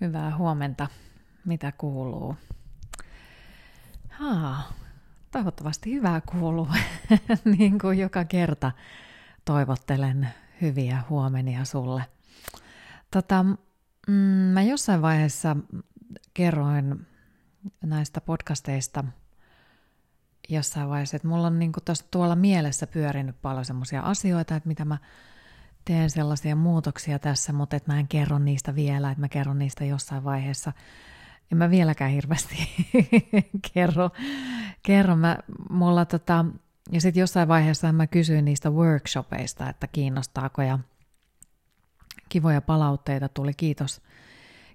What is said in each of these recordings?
Hyvää huomenta. Mitä kuuluu? Haa, toivottavasti hyvää kuuluu. niin kuin joka kerta toivottelen hyviä huomenia sulle. Tota, mm, mä jossain vaiheessa kerroin näistä podcasteista jossain vaiheessa, että mulla on niin tuolla mielessä pyörinyt paljon semmoisia asioita, että mitä mä teen sellaisia muutoksia tässä, mutta että mä en kerro niistä vielä, että mä kerron niistä jossain vaiheessa. En mä vieläkään hirveästi kerro. kerro. Mä, mulla tota, ja sitten jossain vaiheessa mä kysyin niistä workshopeista, että kiinnostaako ja kivoja palautteita tuli, kiitos,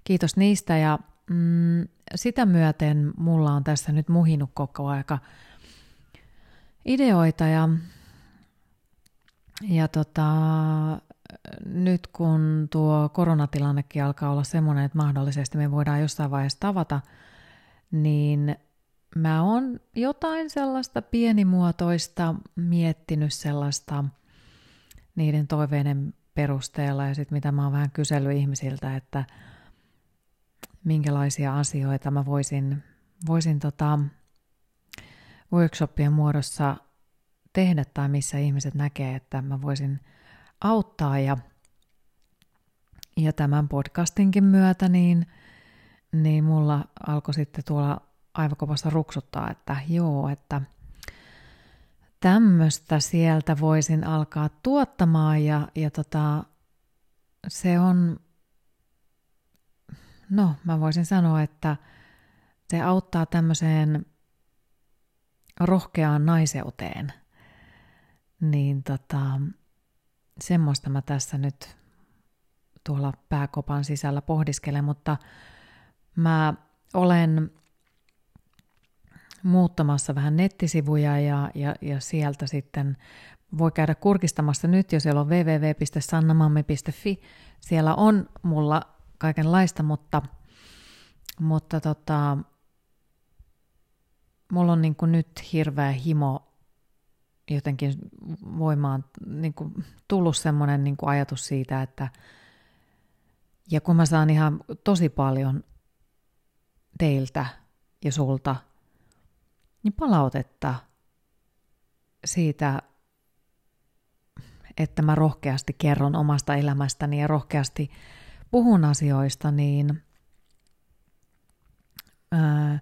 kiitos niistä ja mm, sitä myöten mulla on tässä nyt muhinut koko aika ideoita ja ja tota, nyt kun tuo koronatilannekin alkaa olla semmoinen, että mahdollisesti me voidaan jossain vaiheessa tavata, niin mä oon jotain sellaista pienimuotoista miettinyt sellaista niiden toiveiden perusteella ja sitten mitä mä oon vähän kysellyt ihmisiltä, että minkälaisia asioita mä voisin, voisin tota workshopien muodossa tehdä tai missä ihmiset näkee, että mä voisin auttaa. Ja, ja tämän podcastinkin myötä niin, niin mulla alkoi sitten tuolla aivokopassa ruksuttaa, että joo, että tämmöistä sieltä voisin alkaa tuottamaan. Ja, ja tota, se on, no mä voisin sanoa, että se auttaa tämmöiseen rohkeaan naiseuteen – niin tota, semmoista mä tässä nyt tuolla pääkopan sisällä pohdiskelen, mutta mä olen muuttamassa vähän nettisivuja ja, ja, ja sieltä sitten voi käydä kurkistamassa nyt, jos siellä on www.sannamamme.fi. Siellä on mulla kaikenlaista, mutta, mutta tota, mulla on niin nyt hirveä himo jotenkin voimaan niin kuin, tullut semmoinen niin ajatus siitä, että ja kun mä saan ihan tosi paljon teiltä ja sulta niin palautetta siitä, että mä rohkeasti kerron omasta elämästäni ja rohkeasti puhun asioista, niin ää,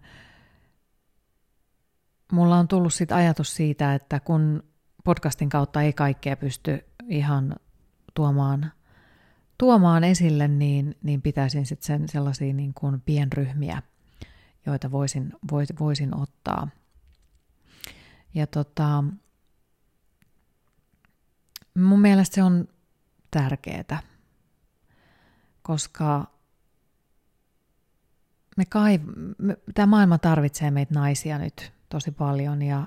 mulla on tullut sit ajatus siitä, että kun podcastin kautta ei kaikkea pysty ihan tuomaan, tuomaan esille, niin, niin pitäisin sitten sen sellaisia niin kuin pienryhmiä, joita voisin, vois, voisin ottaa. Ja tota, mun mielestä se on tärkeää, koska me kai, me, tämä maailma tarvitsee meitä naisia nyt tosi paljon ja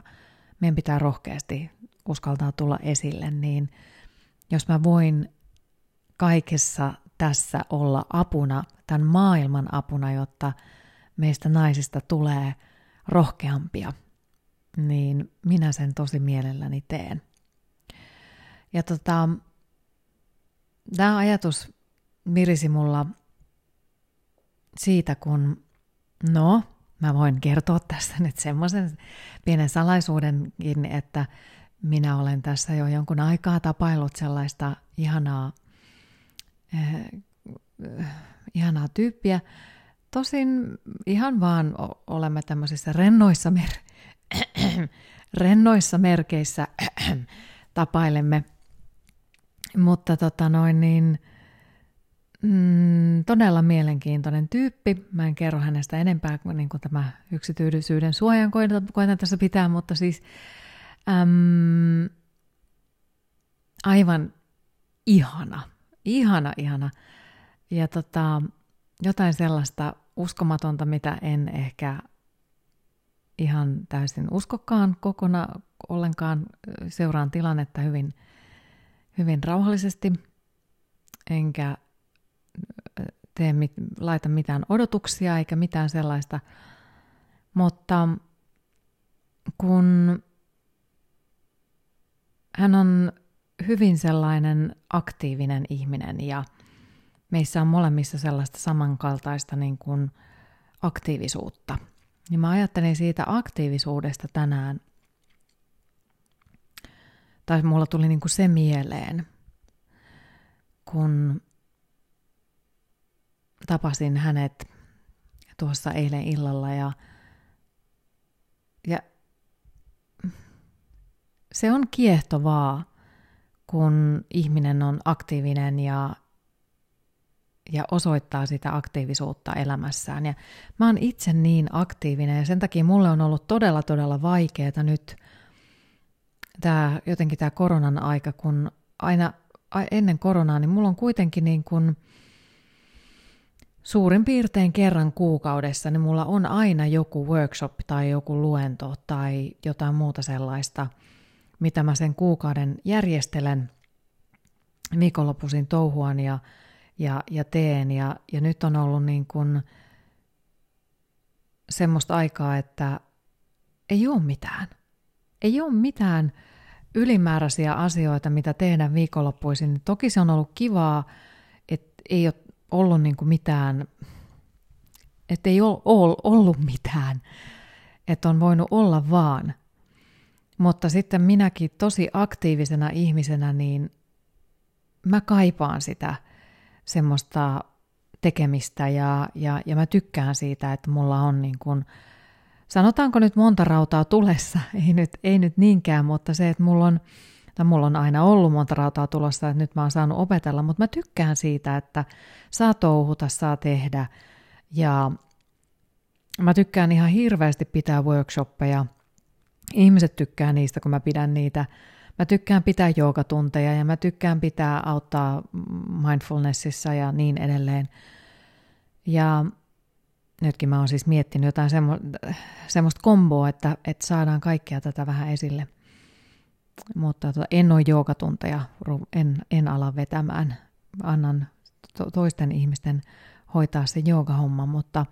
meidän pitää rohkeasti uskaltaa tulla esille, niin jos mä voin kaikessa tässä olla apuna, tämän maailman apuna, jotta meistä naisista tulee rohkeampia, niin minä sen tosi mielelläni teen. Ja tota, tämä ajatus virisi mulla siitä, kun no, mä voin kertoa tässä nyt semmoisen pienen salaisuudenkin, että minä olen tässä jo jonkun aikaa tapaillut sellaista ihanaa, äh, ihanaa tyyppiä. Tosin ihan vaan olemme tämmöisissä rennoissa, mer- rennoissa merkeissä tapailemme. Mutta tota noin niin, Mm, todella mielenkiintoinen tyyppi. Mä en kerro hänestä enempää kuin, niin kuin tämä yksityisyyden suojan koitan, koitan tässä pitää, mutta siis äm, aivan ihana, ihana, ihana. Ja tota, jotain sellaista uskomatonta, mitä en ehkä ihan täysin uskokkaan kokona ollenkaan. Seuraan tilannetta hyvin, hyvin rauhallisesti, enkä tee mit, laita mitään odotuksia eikä mitään sellaista. Mutta kun hän on hyvin sellainen aktiivinen ihminen ja, meissä on molemmissa sellaista samankaltaista niin kuin aktiivisuutta. Niin mä ajattelin siitä aktiivisuudesta tänään, tai mulla tuli niin kuin se mieleen, kun tapasin hänet tuossa eilen illalla ja, ja se on kiehtovaa, kun ihminen on aktiivinen ja, ja osoittaa sitä aktiivisuutta elämässään. Ja mä oon itse niin aktiivinen ja sen takia mulle on ollut todella todella vaikeaa nyt tämä, jotenkin tämä koronan aika, kun aina ennen koronaa, niin mulla on kuitenkin niin kuin suurin piirtein kerran kuukaudessa, niin mulla on aina joku workshop tai joku luento tai jotain muuta sellaista, mitä mä sen kuukauden järjestelen viikonloppuisin touhuan ja, ja, ja teen. Ja, ja nyt on ollut niin kuin semmoista aikaa, että ei ole mitään. Ei ole mitään ylimääräisiä asioita, mitä tehdään viikonloppuisin. Toki se on ollut kivaa, että ei ole ollut niin kuin mitään, että ei ole ollut mitään, että on voinut olla vaan. Mutta sitten minäkin tosi aktiivisena ihmisenä, niin mä kaipaan sitä semmoista tekemistä ja, ja, ja mä tykkään siitä, että mulla on niin kuin, sanotaanko nyt monta rautaa tulessa, ei nyt, ei nyt niinkään, mutta se, että mulla on, tai mulla on aina ollut monta rautaa tulossa, että nyt mä oon saanut opetella, mutta mä tykkään siitä, että saa touhuta, saa tehdä ja mä tykkään ihan hirveästi pitää workshoppeja. Ihmiset tykkää niistä, kun mä pidän niitä. Mä tykkään pitää joogatunteja ja mä tykkään pitää auttaa mindfulnessissa ja niin edelleen. Ja nytkin mä oon siis miettinyt jotain semmo, semmoista komboa, että, että saadaan kaikkea tätä vähän esille. Mutta tota, en ole joogatunteja, en, en ala vetämään. Annan to, toisten ihmisten hoitaa se joogahomma, mutta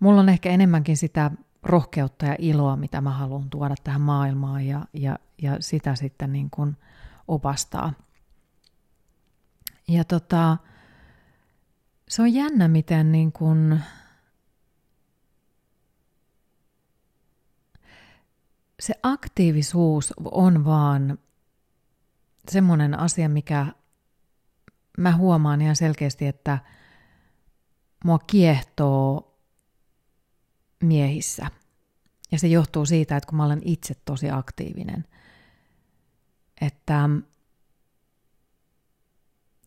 mulla on ehkä enemmänkin sitä rohkeutta ja iloa, mitä mä haluan tuoda tähän maailmaan ja, ja, ja sitä sitten niin kuin opastaa. Ja tota, se on jännä, miten niin kuin, se aktiivisuus on vaan semmoinen asia, mikä mä huomaan ihan selkeästi, että mua kiehtoo miehissä. Ja se johtuu siitä, että kun mä olen itse tosi aktiivinen, että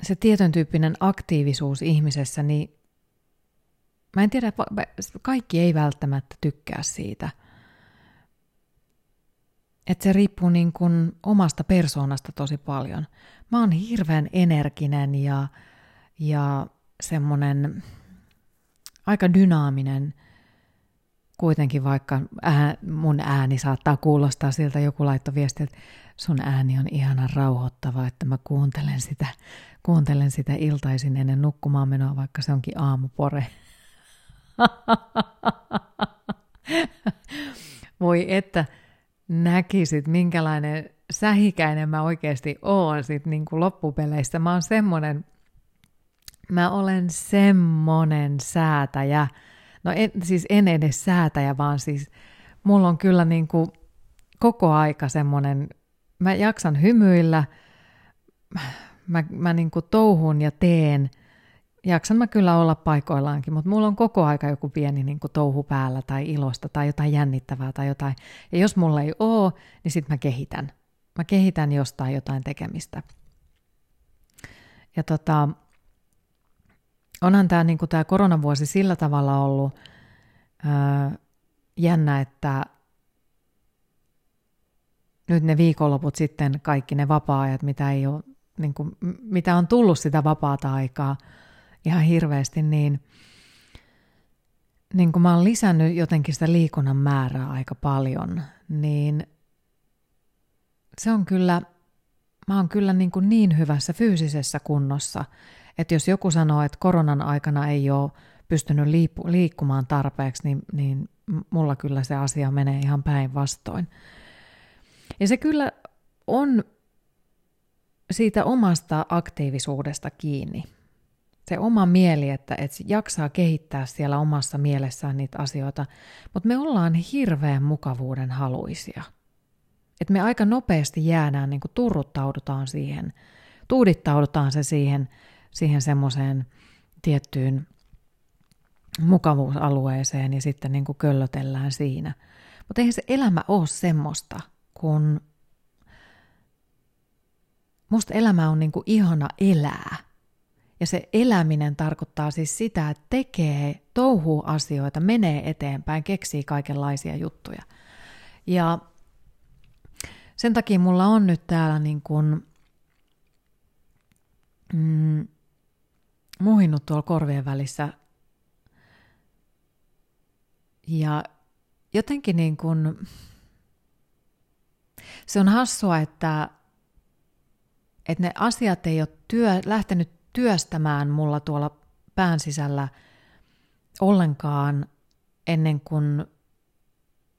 se tietyn tyyppinen aktiivisuus ihmisessä, niin mä en tiedä, kaikki ei välttämättä tykkää siitä – että se riippuu niin kuin omasta persoonasta tosi paljon. Mä oon hirveän energinen ja, ja semmoinen aika dynaaminen kuitenkin, vaikka ää, mun ääni saattaa kuulostaa siltä, joku laittoi viestiä, että sun ääni on ihana rauhoittava, että mä kuuntelen sitä, kuuntelen sitä iltaisin ennen nukkumaan menoa, vaikka se onkin aamupore. Voi että, näkisit, minkälainen sähikäinen mä oikeasti oon sit niin kuin loppupeleissä. Mä oon semmonen, mä olen semmonen säätäjä. No en, siis en edes säätäjä, vaan siis mulla on kyllä niin kuin koko aika semmonen, mä jaksan hymyillä, mä, mä niin kuin touhun ja teen – jaksan mä kyllä olla paikoillaankin, mutta mulla on koko aika joku pieni niin kuin touhu päällä tai ilosta tai jotain jännittävää tai jotain. Ja jos mulla ei oo, niin sitten mä kehitän. Mä kehitän jostain jotain tekemistä. Ja tota, onhan tämä niin tää koronavuosi sillä tavalla ollut ää, jännä, että nyt ne viikonloput sitten, kaikki ne vapaa-ajat, mitä, ei ole, niin kuin, mitä on tullut sitä vapaata aikaa – ihan hirveästi, niin, niin kun mä oon lisännyt jotenkin sitä liikunnan määrää aika paljon, niin se on kyllä, mä oon kyllä niin, kuin niin hyvässä fyysisessä kunnossa, että jos joku sanoo, että koronan aikana ei ole pystynyt liikkumaan tarpeeksi, niin, niin mulla kyllä se asia menee ihan päinvastoin. Ja se kyllä on siitä omasta aktiivisuudesta kiinni. Se oma mieli, että, että jaksaa kehittää siellä omassa mielessään niitä asioita, mutta me ollaan hirveän mukavuuden haluisia. Että me aika nopeasti jäädään, niin kuin turruttaudutaan siihen, tuudittaudutaan se siihen, siihen semmoiseen tiettyyn mukavuusalueeseen ja sitten niin kuin köllötellään siinä. Mutta eihän se elämä ole semmoista, kun musta elämä on niin kuin ihana elää – ja se eläminen tarkoittaa siis sitä, että tekee, touhuu asioita, menee eteenpäin, keksii kaikenlaisia juttuja. Ja sen takia mulla on nyt täällä niin kuin, mm, muhinnut tuolla korvien välissä. Ja jotenkin niin kuin, se on hassua, että, että ne asiat ei ole työ, lähtenyt työstämään mulla tuolla pään sisällä ollenkaan ennen kuin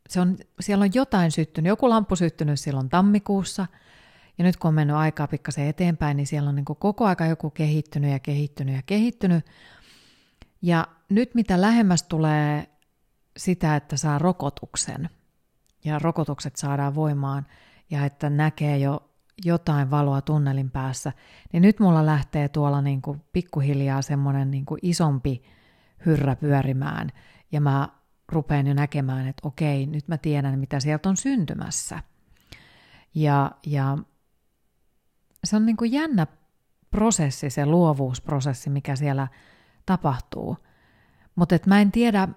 se on, siellä on jotain syttynyt, joku lamppu syttynyt silloin tammikuussa, ja nyt kun on mennyt aikaa pikkasen eteenpäin, niin siellä on niin koko aika joku kehittynyt ja kehittynyt ja kehittynyt. Ja nyt mitä lähemmäs tulee sitä, että saa rokotuksen, ja rokotukset saadaan voimaan, ja että näkee jo jotain valoa tunnelin päässä, niin nyt mulla lähtee tuolla niin kuin pikkuhiljaa semmoinen niin kuin isompi hyrrä pyörimään, ja mä rupean jo näkemään, että okei, nyt mä tiedän, mitä sieltä on syntymässä. Ja, ja se on niin kuin jännä prosessi, se luovuusprosessi, mikä siellä tapahtuu. Mutta mä en tiedä,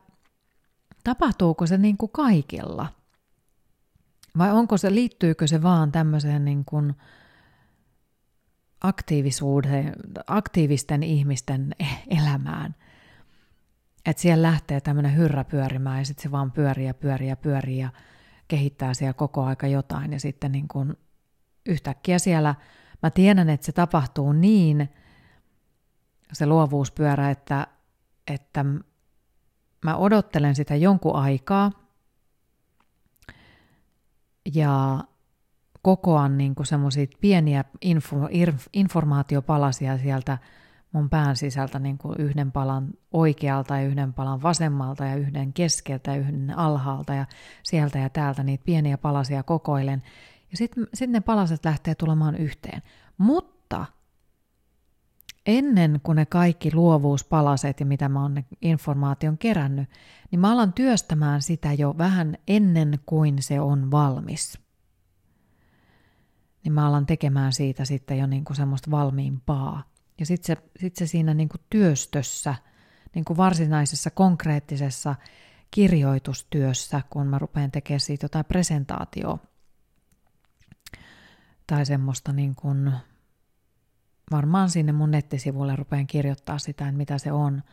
tapahtuuko se niin kuin kaikilla. Vai onko se, liittyykö se vaan tämmöiseen niin kuin aktiivisuuteen, aktiivisten ihmisten elämään? Että siellä lähtee tämmöinen hyrrä pyörimään ja sitten se vaan pyörii ja pyörii ja pyörii ja kehittää siellä koko aika jotain ja sitten niin kuin yhtäkkiä siellä, mä tiedän, että se tapahtuu niin, se luovuuspyörä, että, että mä odottelen sitä jonkun aikaa – ja kokoan niin semmoisia pieniä info, informaatiopalasia sieltä mun pään sisältä niin kuin yhden palan oikealta ja yhden palan vasemmalta ja yhden keskeltä ja yhden alhaalta ja sieltä ja täältä niitä pieniä palasia kokoilen. Ja sitten sit ne palaset lähtee tulemaan yhteen. Mutta ennen kuin ne kaikki luovuuspalaset ja mitä mä oon informaation kerännyt, niin mä alan työstämään sitä jo vähän ennen kuin se on valmis. Niin mä alan tekemään siitä sitten jo niin kuin semmoista valmiimpaa. Ja sitten se, sit se siinä niin kuin työstössä, niin kuin varsinaisessa konkreettisessa kirjoitustyössä, kun mä rupean tekemään siitä jotain presentaatioa tai semmoista niin kuin varmaan sinne mun nettisivuille rupean kirjoittaa sitä, että mitä se on,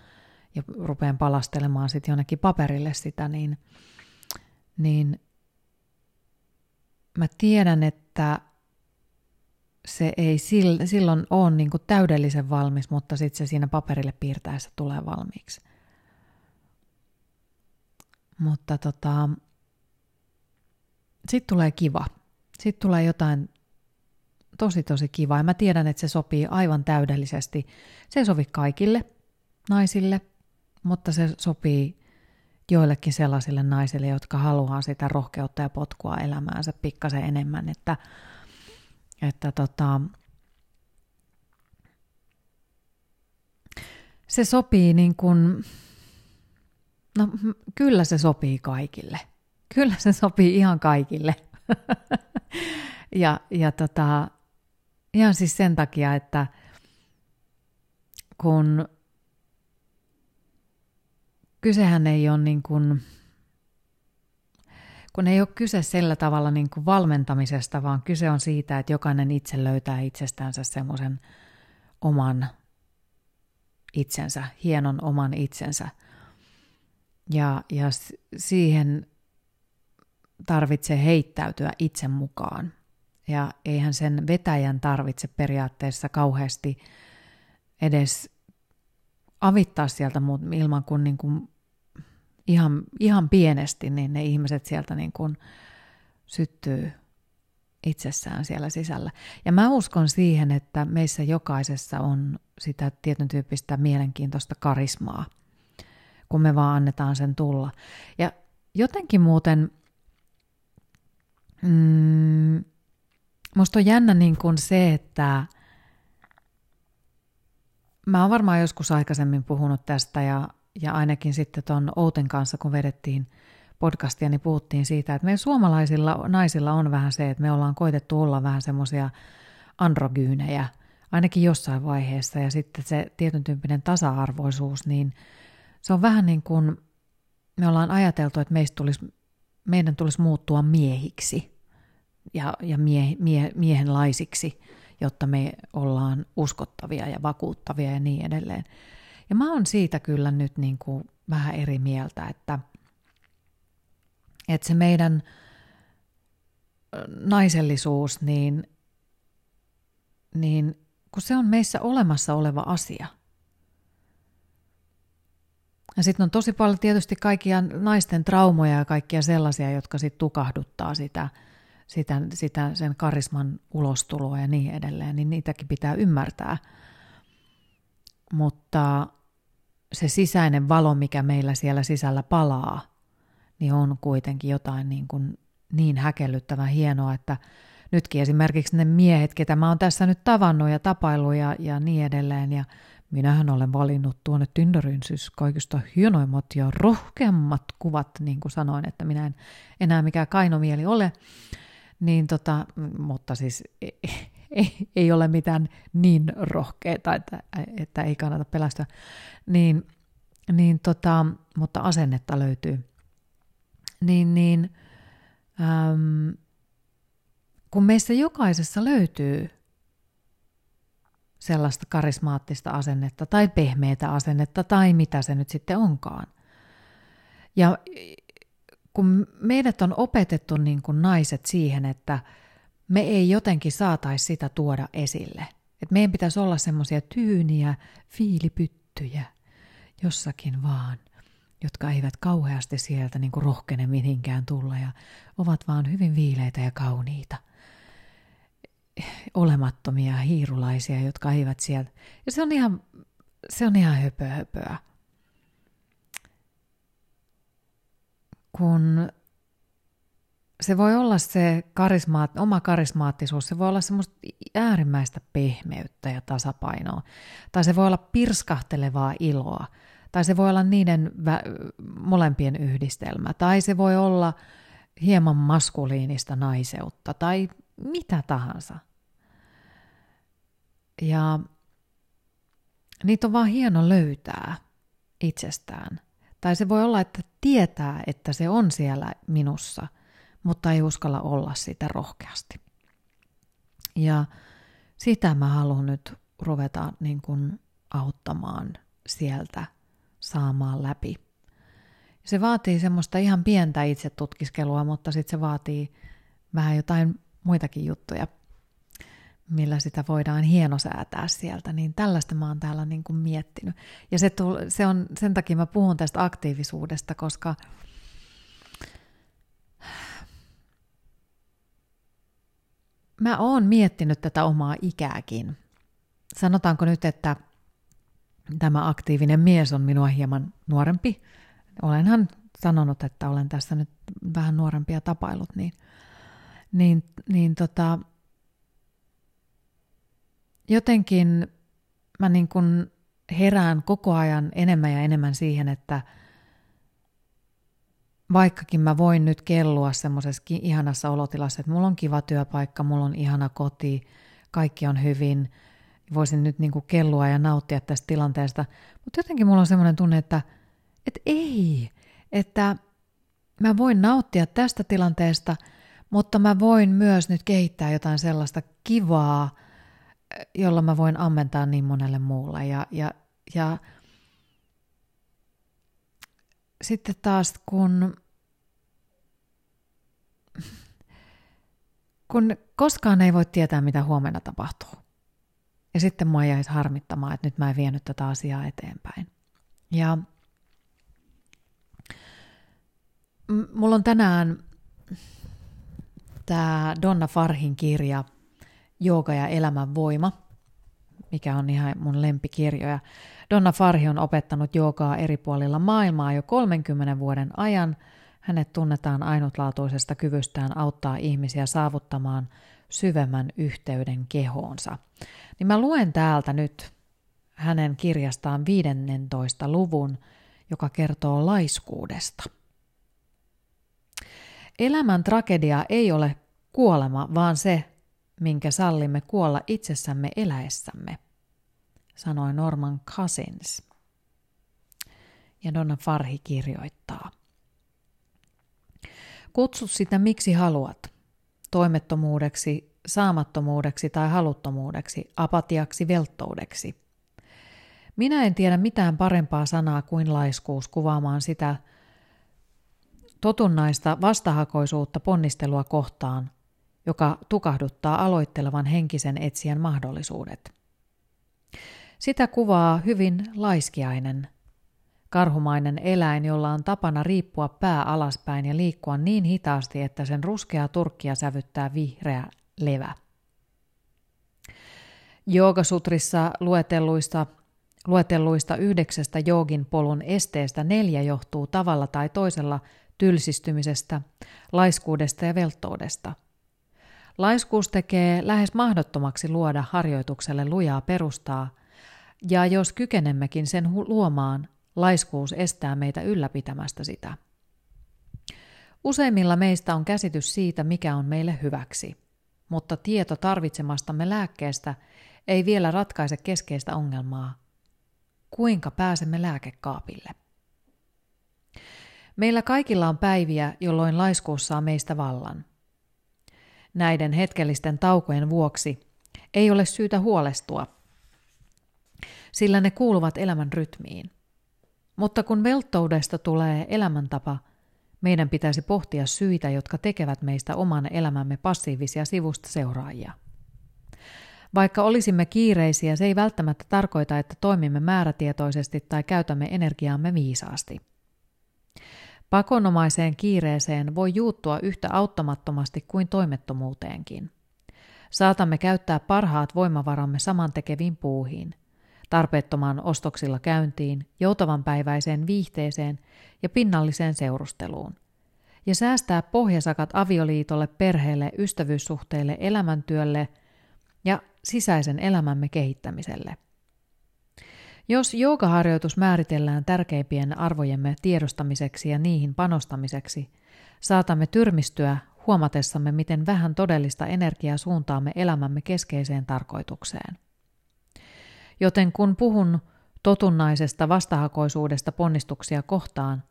ja rupean palastelemaan sitten jonnekin paperille sitä, niin, niin mä tiedän, että se ei silloin ole niin kuin täydellisen valmis, mutta sitten se siinä paperille piirtäessä tulee valmiiksi. Mutta tota, sitten tulee kiva. Sitten tulee jotain tosi tosi kiva ja mä tiedän, että se sopii aivan täydellisesti. Se ei sovi kaikille naisille, mutta se sopii joillekin sellaisille naisille, jotka haluaa sitä rohkeutta ja potkua elämäänsä pikkasen enemmän, että, että tota, se sopii niin kuin, no kyllä se sopii kaikille. Kyllä se sopii ihan kaikille. ja, ja tota, Ihan siis sen takia, että kun kysehän ei ole niin kuin, kun ei ole kyse sillä tavalla niin kuin valmentamisesta, vaan kyse on siitä, että jokainen itse löytää itsestänsä semmoisen oman itsensä, hienon oman itsensä. Ja, ja siihen tarvitsee heittäytyä itse mukaan. Ja eihän sen vetäjän tarvitse periaatteessa kauheasti edes avittaa sieltä muut ilman kuin, niin kuin ihan, ihan pienesti, niin ne ihmiset sieltä niin kuin syttyy itsessään siellä sisällä. Ja mä uskon siihen, että meissä jokaisessa on sitä tietyn tyyppistä mielenkiintoista karismaa, kun me vaan annetaan sen tulla. Ja jotenkin muuten, mm, musta on jännä niin kuin se, että mä oon varmaan joskus aikaisemmin puhunut tästä ja, ja ainakin sitten tuon Outen kanssa, kun vedettiin – podcastia, niin puhuttiin siitä, että meidän suomalaisilla naisilla on vähän se, että me ollaan koitettu olla vähän semmoisia androgyynejä, ainakin jossain vaiheessa, ja sitten se tietyn tyyppinen tasa-arvoisuus, niin se on vähän niin kuin me ollaan ajateltu, että meistä tulisi, meidän tulisi muuttua miehiksi ja, ja mie, mie, miehenlaisiksi, jotta me ollaan uskottavia ja vakuuttavia ja niin edelleen. Ja mä oon siitä kyllä nyt niin kuin vähän eri mieltä, että – että se meidän naisellisuus, niin, niin kun se on meissä olemassa oleva asia. Ja sitten on tosi paljon tietysti kaikkia naisten traumoja ja kaikkia sellaisia, jotka sitten tukahduttaa sitä, sitä, sitä, sen karisman ulostuloa ja niin edelleen, niin niitäkin pitää ymmärtää. Mutta se sisäinen valo, mikä meillä siellä sisällä palaa – niin on kuitenkin jotain niin, kuin niin häkellyttävän hienoa, että nytkin esimerkiksi ne miehet, ketä mä oon tässä nyt tavannut ja tapaillut ja, ja niin edelleen, ja minähän olen valinnut tuonne Tinderin siis kaikista hienoimmat ja rohkeammat kuvat, niin kuin sanoin, että minä en enää mikään kainomieli ole, niin tota, mutta siis ei, ei, ei ole mitään niin rohkeita, että, että ei kannata pelästyä, niin, niin tota, mutta asennetta löytyy niin, niin äm, kun meissä jokaisessa löytyy sellaista karismaattista asennetta tai pehmeätä asennetta tai mitä se nyt sitten onkaan. Ja kun meidät on opetettu niin kuin naiset siihen, että me ei jotenkin saataisi sitä tuoda esille. Että meidän pitäisi olla semmoisia tyyniä fiilipyttyjä jossakin vaan – jotka eivät kauheasti sieltä niin kuin rohkene mihinkään tulla ja ovat vaan hyvin viileitä ja kauniita. Olemattomia hiirulaisia, jotka eivät sieltä. Ja se on ihan, se on ihan höpö höpöä. Kun se voi olla se karismaat, oma karismaattisuus, se voi olla semmoista äärimmäistä pehmeyttä ja tasapainoa. Tai se voi olla pirskahtelevaa iloa tai se voi olla niiden vä- molempien yhdistelmä, tai se voi olla hieman maskuliinista naiseutta, tai mitä tahansa. Ja niitä on vaan hieno löytää itsestään. Tai se voi olla, että tietää, että se on siellä minussa, mutta ei uskalla olla sitä rohkeasti. Ja sitä mä haluan nyt ruveta niin kuin auttamaan sieltä saamaan läpi. Se vaatii semmoista ihan pientä itsetutkiskelua, mutta sitten se vaatii vähän jotain muitakin juttuja, millä sitä voidaan hienosäätää sieltä, niin tällaista mä oon täällä niin kuin miettinyt. Ja se, tull, se on, sen takia mä puhun tästä aktiivisuudesta, koska mä oon miettinyt tätä omaa ikääkin. Sanotaanko nyt, että tämä aktiivinen mies on minua hieman nuorempi. Olenhan sanonut, että olen tässä nyt vähän nuorempia tapailut, niin, niin, niin tota, jotenkin mä niin kuin herään koko ajan enemmän ja enemmän siihen, että vaikkakin mä voin nyt kellua semmoisessa ihanassa olotilassa, että mulla on kiva työpaikka, mulla on ihana koti, kaikki on hyvin – voisin nyt niin kuin kellua ja nauttia tästä tilanteesta. Mutta jotenkin mulla on semmoinen tunne, että, että ei, että mä voin nauttia tästä tilanteesta, mutta mä voin myös nyt kehittää jotain sellaista kivaa, jolla mä voin ammentaa niin monelle muulle. Ja, ja, ja sitten taas kun, kun koskaan ei voi tietää, mitä huomenna tapahtuu. Ja sitten mua jäisi harmittamaan, että nyt mä en vienyt tätä asiaa eteenpäin. Ja mulla on tänään tämä Donna Farhin kirja Jooga ja elämän voima, mikä on ihan mun lempikirjoja. Donna Farhi on opettanut joogaa eri puolilla maailmaa jo 30 vuoden ajan. Hänet tunnetaan ainutlaatuisesta kyvystään auttaa ihmisiä saavuttamaan syvemmän yhteyden kehoonsa. Niin mä luen täältä nyt hänen kirjastaan 15. luvun, joka kertoo laiskuudesta. Elämän tragedia ei ole kuolema, vaan se, minkä sallimme kuolla itsessämme eläessämme, sanoi Norman Cousins. Ja Donna Farhi kirjoittaa. Kutsu sitä miksi haluat. Toimettomuudeksi, saamattomuudeksi tai haluttomuudeksi, apatiaksi, velttoudeksi. Minä en tiedä mitään parempaa sanaa kuin laiskuus kuvaamaan sitä totunnaista vastahakoisuutta ponnistelua kohtaan, joka tukahduttaa aloittelevan henkisen etsijän mahdollisuudet. Sitä kuvaa hyvin laiskiainen, karhumainen eläin, jolla on tapana riippua pää alaspäin ja liikkua niin hitaasti, että sen ruskea turkkia sävyttää vihreä levä. Joogasutrissa luetelluista, luetelluista yhdeksästä joogin polun esteestä neljä johtuu tavalla tai toisella tylsistymisestä, laiskuudesta ja velttoudesta – Laiskuus tekee lähes mahdottomaksi luoda harjoitukselle lujaa perustaa, ja jos kykenemmekin sen luomaan, laiskuus estää meitä ylläpitämästä sitä. Useimmilla meistä on käsitys siitä, mikä on meille hyväksi, mutta tieto tarvitsemastamme lääkkeestä ei vielä ratkaise keskeistä ongelmaa. Kuinka pääsemme lääkekaapille? Meillä kaikilla on päiviä, jolloin laiskuus saa meistä vallan – näiden hetkellisten taukojen vuoksi ei ole syytä huolestua, sillä ne kuuluvat elämän rytmiin. Mutta kun velttoudesta tulee elämäntapa, meidän pitäisi pohtia syitä, jotka tekevät meistä oman elämämme passiivisia sivusta seuraajia. Vaikka olisimme kiireisiä, se ei välttämättä tarkoita, että toimimme määrätietoisesti tai käytämme energiaamme viisaasti – Pakonomaiseen kiireeseen voi juuttua yhtä auttamattomasti kuin toimettomuuteenkin. Saatamme käyttää parhaat voimavaramme samantekeviin puuhiin, tarpeettomaan ostoksilla käyntiin, joutavan päiväiseen viihteeseen ja pinnalliseen seurusteluun. Ja säästää pohjasakat avioliitolle, perheelle, ystävyyssuhteille, elämäntyölle ja sisäisen elämämme kehittämiselle. Jos joogaharjoitus määritellään tärkeimpien arvojemme tiedostamiseksi ja niihin panostamiseksi, saatamme tyrmistyä huomatessamme, miten vähän todellista energiaa suuntaamme elämämme keskeiseen tarkoitukseen. Joten kun puhun totunnaisesta vastahakoisuudesta ponnistuksia kohtaan,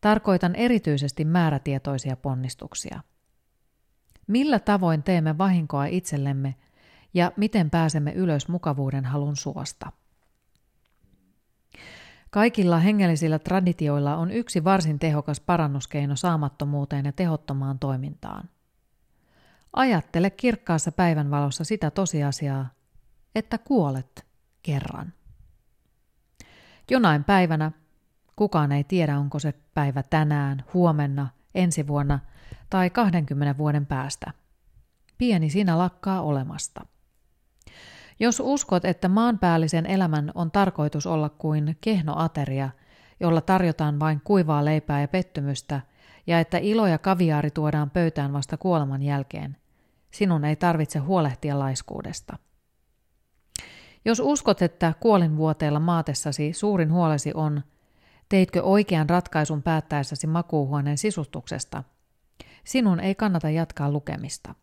tarkoitan erityisesti määrätietoisia ponnistuksia. Millä tavoin teemme vahinkoa itsellemme ja miten pääsemme ylös mukavuuden halun suosta? Kaikilla hengellisillä traditioilla on yksi varsin tehokas parannuskeino saamattomuuteen ja tehottomaan toimintaan. Ajattele kirkkaassa päivänvalossa sitä tosiasiaa, että kuolet kerran. Jonain päivänä, kukaan ei tiedä onko se päivä tänään, huomenna, ensi vuonna tai 20 vuoden päästä. Pieni sinä lakkaa olemasta. Jos uskot, että maanpäällisen elämän on tarkoitus olla kuin kehnoateria, jolla tarjotaan vain kuivaa leipää ja pettymystä, ja että ilo ja kaviaari tuodaan pöytään vasta kuoleman jälkeen, sinun ei tarvitse huolehtia laiskuudesta. Jos uskot, että kuolinvuoteella maatessasi suurin huolesi on, teitkö oikean ratkaisun päättäessäsi makuuhuoneen sisustuksesta, sinun ei kannata jatkaa lukemista.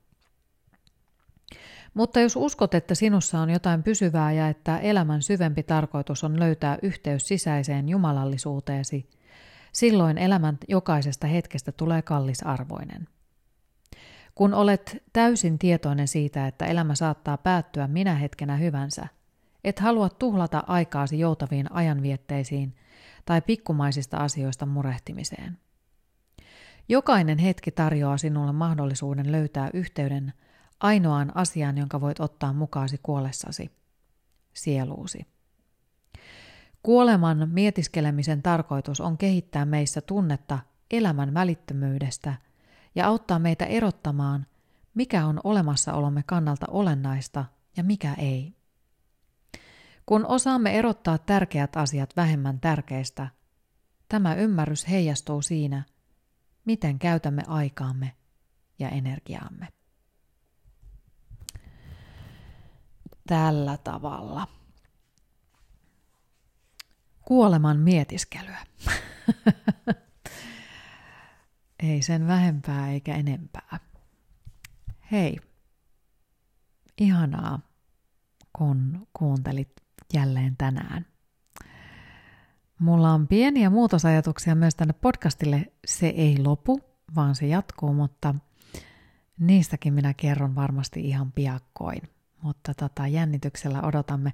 Mutta jos uskot, että sinussa on jotain pysyvää ja että elämän syvempi tarkoitus on löytää yhteys sisäiseen jumalallisuuteesi, silloin elämän jokaisesta hetkestä tulee kallisarvoinen. Kun olet täysin tietoinen siitä, että elämä saattaa päättyä minä hetkenä hyvänsä, et halua tuhlata aikaasi joutaviin ajanvietteisiin tai pikkumaisista asioista murehtimiseen. Jokainen hetki tarjoaa sinulle mahdollisuuden löytää yhteyden – ainoaan asiaan, jonka voit ottaa mukaasi kuollessasi, sieluusi. Kuoleman mietiskelemisen tarkoitus on kehittää meissä tunnetta elämän välittömyydestä ja auttaa meitä erottamaan mikä on olemassaolomme kannalta olennaista ja mikä ei. Kun osaamme erottaa tärkeät asiat vähemmän tärkeistä, tämä ymmärrys heijastuu siinä, miten käytämme aikaamme ja energiaamme. Tällä tavalla. Kuoleman mietiskelyä. Ei sen vähempää eikä enempää. Hei, ihanaa, kun kuuntelit jälleen tänään. Mulla on pieniä muutosajatuksia myös tänne podcastille. Se ei lopu, vaan se jatkuu, mutta niistäkin minä kerron varmasti ihan piakkoin. Mutta tota, jännityksellä odotamme.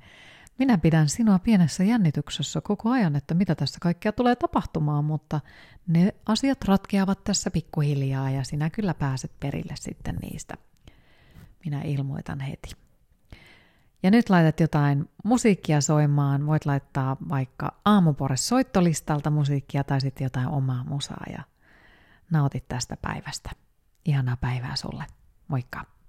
Minä pidän sinua pienessä jännityksessä koko ajan, että mitä tässä kaikkea tulee tapahtumaan, mutta ne asiat ratkeavat tässä pikkuhiljaa ja sinä kyllä pääset perille sitten niistä. Minä ilmoitan heti. Ja nyt laitat jotain musiikkia soimaan. Voit laittaa vaikka aamupores soittolistalta musiikkia tai sitten jotain omaa musaa ja nautit tästä päivästä. Ihanaa päivää sulle. Moikka!